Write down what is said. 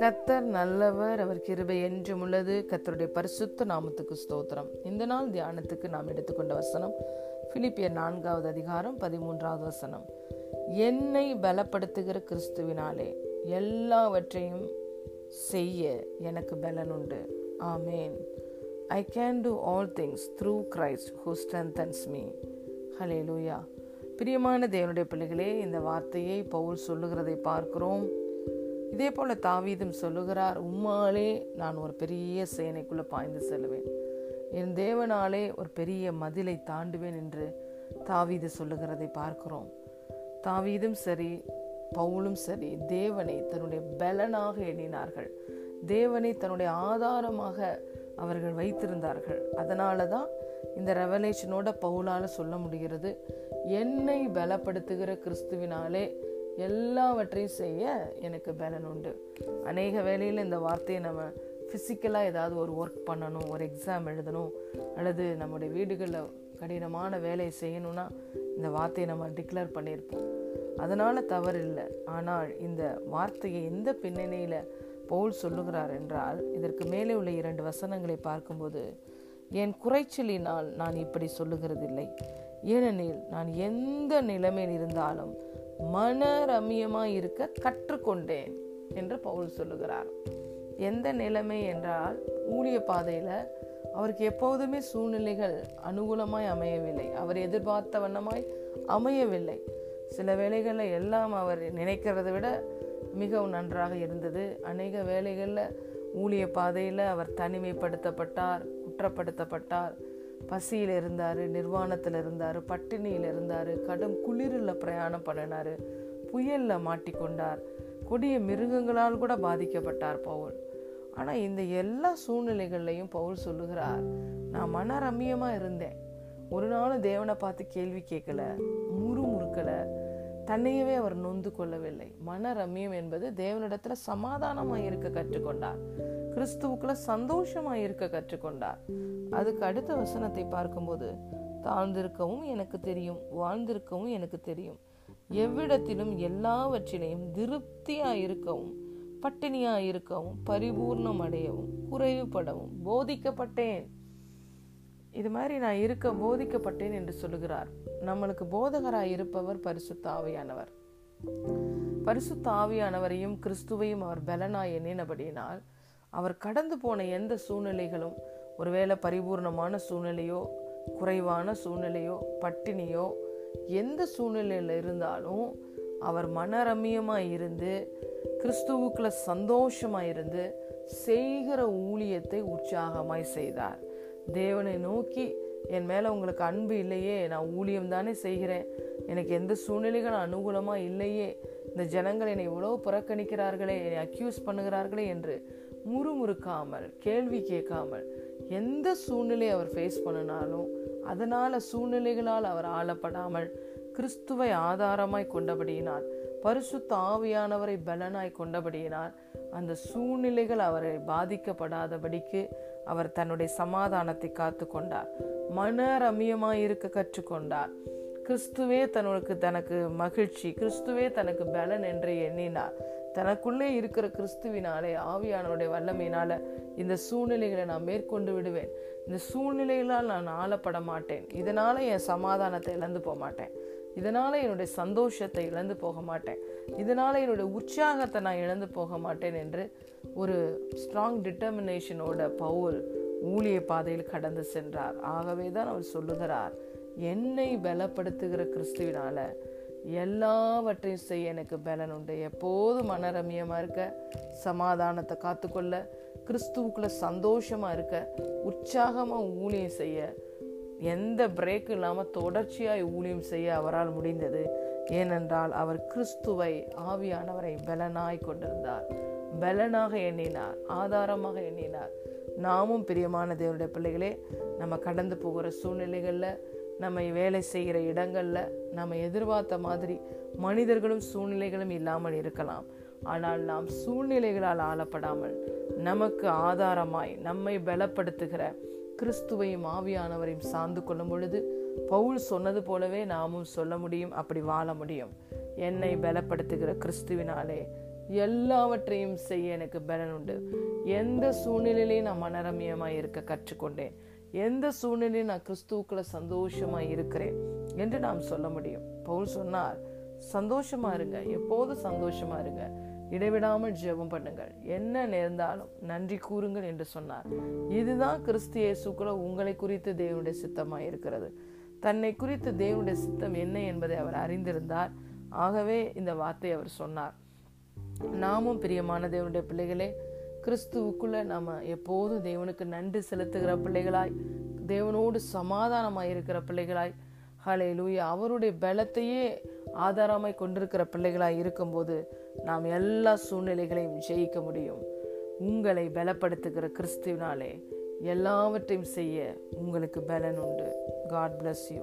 கத்தர் நல்லவர் அவர் கிருபை என்றும் உள்ளது. கத்தருடைய பரிசுத்த நாமத்துக்கு ஸ்தோத்திரம். இந்த நாள் தியானத்துக்கு நாம் எடுத்துக்கொண்ட வசனம் பிலிப்பியர் நான்காவது அதிகாரம் பதிமூன்றாவது வசனம். என்னை பலப்படுத்துகிற கிறிஸ்துவினாலே எல்லாவற்றையும் செய்ய எனக்கு பலன் உண்டு. ஆமேன். I can do all things through Christ who strengthens me hallelujah பிரியமான தேவனுடைய பிள்ளைகளே இந்த வார்த்தையை பவுல் சொல்லுகிறதை பார்க்கிறோம். இதே போல தாவீதும் சொல்லுகிறார் உம்மாலே நான் ஒரு பெரிய சேனைக்குள்ளே பாய்ந்து செல்லுவேன். என் தேவனாலே ஒரு பெரிய மதிலை தாண்டுவேன் என்று தாவீது சொல்லுகிறதை பார்க்கிறோம். தாவீதும் சரி பவுலும் சரி தேவனை தன்னுடைய பலனாக எண்ணினார்கள். தேவனை தன்னுடைய ஆதாரமாக அவர்கள் வைத்திருந்தார்கள். அதனால தான் இந்த ரெவலேஷனோட பவுலால் சொல்ல முடிகிறது. என்னை பலப்படுத்துகிற கிறிஸ்துவினாலே எல்லாவற்றையும் செய்ய எனக்கு பலன் உண்டு. அநேக வேலையில் இந்த வார்த்தையை நம்ம ஃபிசிக்கலாக ஏதாவது ஒரு ஒர்க் பண்ணணும் ஒரு எக்ஸாம் எழுதணும் அல்லது நம்முடைய வீடுகளில் கடினமான வேலையை செய்யணும்னா இந்த வார்த்தையை நம்ம டிக்ளேர் பண்ணியிருப்போம். அதனால் தவறு இல்லை. ஆனால் இந்த வார்த்தையை எந்த பின்னணியில் பவுல் சொல்லுகிறார் என்றால் இதற்கு மேலே உள்ள இரண்டு வசனங்களை பார்க்கும்போது என் குறைச்சலினால் நான் இப்படி சொல்லுகிறதில்லை. ஏனெனில் நான் எந்த நிலைமையில் இருந்தாலும் மன ரம்யமாக இருக்க கற்றுக்கொண்டேன் என்று பவுல் சொல்லுகிறார். எந்த நிலைமை என்றால் ஊழிய பாதையில் அவருக்கு எப்போதுமே சூழ்நிலைகள் அனுகூலமாய் அமையவில்லை. அவர் எதிர்பார்த்த வண்ணமாய் அமையவில்லை. சில வேலைகளில் எல்லாம் அவர் நினைக்கிறத விட மிகவும் நன்றாக இருந்தது. அநேக வேலைகளில் ஊழிய பாதையில் அவர் தனிமைப்படுத்தப்பட்டார் குற்றப்படுத்தப்பட்டார். பசியில் இருந்தார் நிர்வாணத்தில் இருந்தார் பட்டினியில் இருந்தார் கடும் குளிரில் பிரயாணம் பண்ணினார் புயலில் மாட்டிக்கொண்டார் கொடிய மிருகங்களால் கூட பாதிக்கப்பட்டார் பவுல். ஆனால் இந்த எல்லா சூழ்நிலைகள்லையும் பவுல் சொல்லுகிறார் நான் மன ரம்மியமாக இருந்தேன். ஒரு நாளும் தேவனை பார்த்து கேள்வி கேட்கல முறுமுறுக்கலை. தன்னையவே அவர் நொந்து கொள்ளவில்லை. மன ரம்மியம் என்பது தேவனிடத்துல சமாதானமாக இருக்க கற்றுக்கொண்டார். கிறிஸ்துவுக்குள்ள சந்தோஷமா இருக்க கற்றுக்கொண்டார். அதுக்கு அடுத்த வசனத்தை பார்க்கும்போது தாழ்ந்திருக்கவும் எனக்கு தெரியும் வாழ்ந்திருக்கவும் எனக்கு தெரியும். எவ்விடத்திலும் எல்லாவற்றிலையும் திருப்தியா இருக்கவும் பட்டினியா இருக்கவும் பரிபூர்ணம் அடையவும் குறைவுபடவும் போதிக்கப்பட்டேன். இது மாதிரி நான் இருக்க போதிக்கப்பட்டேன் என்று சொல்லுகிறார். நம்மளுக்கு போதகராய் இருப்பவர் பரிசுத்த ஆவியானவர். பரிசுத்த ஆவியானவரையும் கிறிஸ்துவையும் அவர் பலனாய் எண்ணினபடியினால் அவர் கடந்து போன எந்த சூழ்நிலைகளும் ஒருவேளை பரிபூர்ணமான சூழ்நிலையோ குறைவான சூழ்நிலையோ பட்டினியோ எந்த சூழ்நிலையில் இருந்தாலும் அவர் மனரமியமாக இருந்து கிறிஸ்துவுக்குள்ள சந்தோஷமாக இருந்து செய்கிற ஊழியத்தை உற்சாகமாய் செய்தார். தேவனை நோக்கி என் மேலே உங்களுக்கு அன்பு இல்லையே நான் ஊழியம் தானே செய்கிறேன். எனக்கு எந்த சூழ்நிலைகளும் அனுகூலமாக இல்லையே. இந்த ஜனங்கள் என்னை இவ்வளோ புறக்கணிக்கிறார்களே என்னை அக்யூஸ் பண்ணுகிறார்களே என்று முறுமுறுக்காமல் கேள்வி கேட்காமல் எந்த சூழ்நிலையை அவர் ஃபேஸ் பண்ணினாலும் அதனால் சூழ்நிலைகளால் அவர் ஆளப்படாமல் கிறிஸ்துவை ஆதாரமாய் கொண்டபடியினார் பரிசுத்த ஆவியானவரை பலனாய் கொண்டபடியினால் அந்த சூழ்நிலைகள் அவரை பாதிக்கப்படாதபடிக்கு அவர் தன்னுடைய சமாதானத்தை காத்து கொண்டார் மன ரம்யமாய் இருக்க கற்றுக்கொண்டார். கிறிஸ்துவே தனக்கு தனக்கு மகிழ்ச்சி கிறிஸ்துவே தனக்கு பலன் என்று எண்ணினார். தனக்குள்ளே இருக்கிற கிறிஸ்துவினாலே ஆவியானவருடைய வல்லமையினால இந்த சூழ்நிலைகளை நான் மேற்கொண்டு விடுவேன். இந்த சூழ்நிலைகளால் நான் ஆளப்பட மாட்டேன். இதனால என் சமாதானத்தை இழந்து போக மாட்டேன். இதனால என்னுடைய சந்தோஷத்தை இழந்து போக மாட்டேன். இதனால என்னுடைய உற்சாகத்தை நான் இழந்து போக மாட்டேன் என்று ஒரு ஸ்ட்ராங் டிட்டர்மினேஷனோட பவுல் ஊழிய பாதையில் கடந்து சென்றார். ஆகவே தான் அவர் சொல்லுகிறார். என்னை பலப்படுத்துகிற கிறிஸ்துவினால எல்லாவற்றையும் செய்ய எனக்கு பலன் உண்டு. எப்போதும் மனரமியமாக இருக்க சமாதானத்தை காத்துக்கொள்ள கிறிஸ்துவுக்குள்ள சந்தோஷமாக இருக்க உற்சாகமாக ஊழியம் செய்ய எந்த பிரேக் இல்லாமல் தொடர்ச்சியாய் ஊழியம் செய்ய அவரால் முடிந்தது. ஏனென்றால் அவர் கிறிஸ்துவை ஆவியானவரை பலனாய் கொண்டிருந்தார். பலனாக எண்ணினார் ஆதாரமாக எண்ணினார். நாமும் பிரியமான தேவனுடைய பிள்ளைகளே நம்ம கடந்து போகிற சூழ்நிலைகளில் நம்ம வேலை செய்கிற இடங்களில் நம்ம எதிர்பார்த்த மாதிரி மனிதர்களும் சூழ்நிலைகளும் இல்லாமல் இருக்கலாம். ஆனால் நாம் சூழ்நிலைகளால் ஆளப்படாமல் நமக்கு ஆதாரமாய் நம்மை பலப்படுத்துகிற கிறிஸ்துவையும் ஆவியானவரையும் சார்ந்து கொள்ளும் பொழுது பவுல் சொன்னது போலவே நாமும் சொல்ல முடியும் அப்படி வாழ முடியும். என்னை பலப்படுத்துகிற கிறிஸ்துவினாலே எல்லாவற்றையும் செய்ய எனக்கு பலன் உண்டு. எந்த சூழ்நிலையிலையும் நான் மனரமியமாக இருக்க கற்றுக்கொண்டேன் எந்த சூழ்நிலையும் நான் கிறிஸ்துவுக்குள்ள சந்தோஷமாக இருக்கிறேன் என்று நாம் சொல்ல முடியும். பவுல் சொன்னார் சந்தோஷமாக இருங்க எப்போதும் சந்தோஷமா இருங்க. இடைவிடாமல் ஜெபம் பண்ணுங்கள். என்ன நேர்ந்தாலும் நன்றி கூறுங்கள் என்று சொன்னார். இதுதான் கிறிஸ்து இயேசுக்குள்ள உங்களை குறித்து தேவனுடைய சித்தமாக இருக்கிறது. தன்னை குறித்து தேவனுடைய சித்தம் என்ன என்பதை அவர் அறிந்திருந்தார். ஆகவே இந்த வார்த்தை அவர் சொன்னார். நாமும் பிரியமான தேவனுடைய பிள்ளைகளே கிறிஸ்துவுக்குள்ள நாம எப்போதும் தேவனுக்கு நன்றி செலுத்துகிற பிள்ளைகளாய் தேவனோடு சமாதானமாய் இருக்கிற பிள்ளைகளாய் ஹலே லூயா அவருடைய பலத்தையே ஆதாரமாய் கொண்டிருக்கிற பிள்ளைகளாய் இருக்கும்போது நாம் எல்லா சூழ்நிலைகளையும் ஜெயிக்க முடியும். உங்களை பலப்படுத்துகிற கிறிஸ்துவினாலே எல்லாவற்றையும் செய்ய உங்களுக்கு பலன் உண்டு. God bless you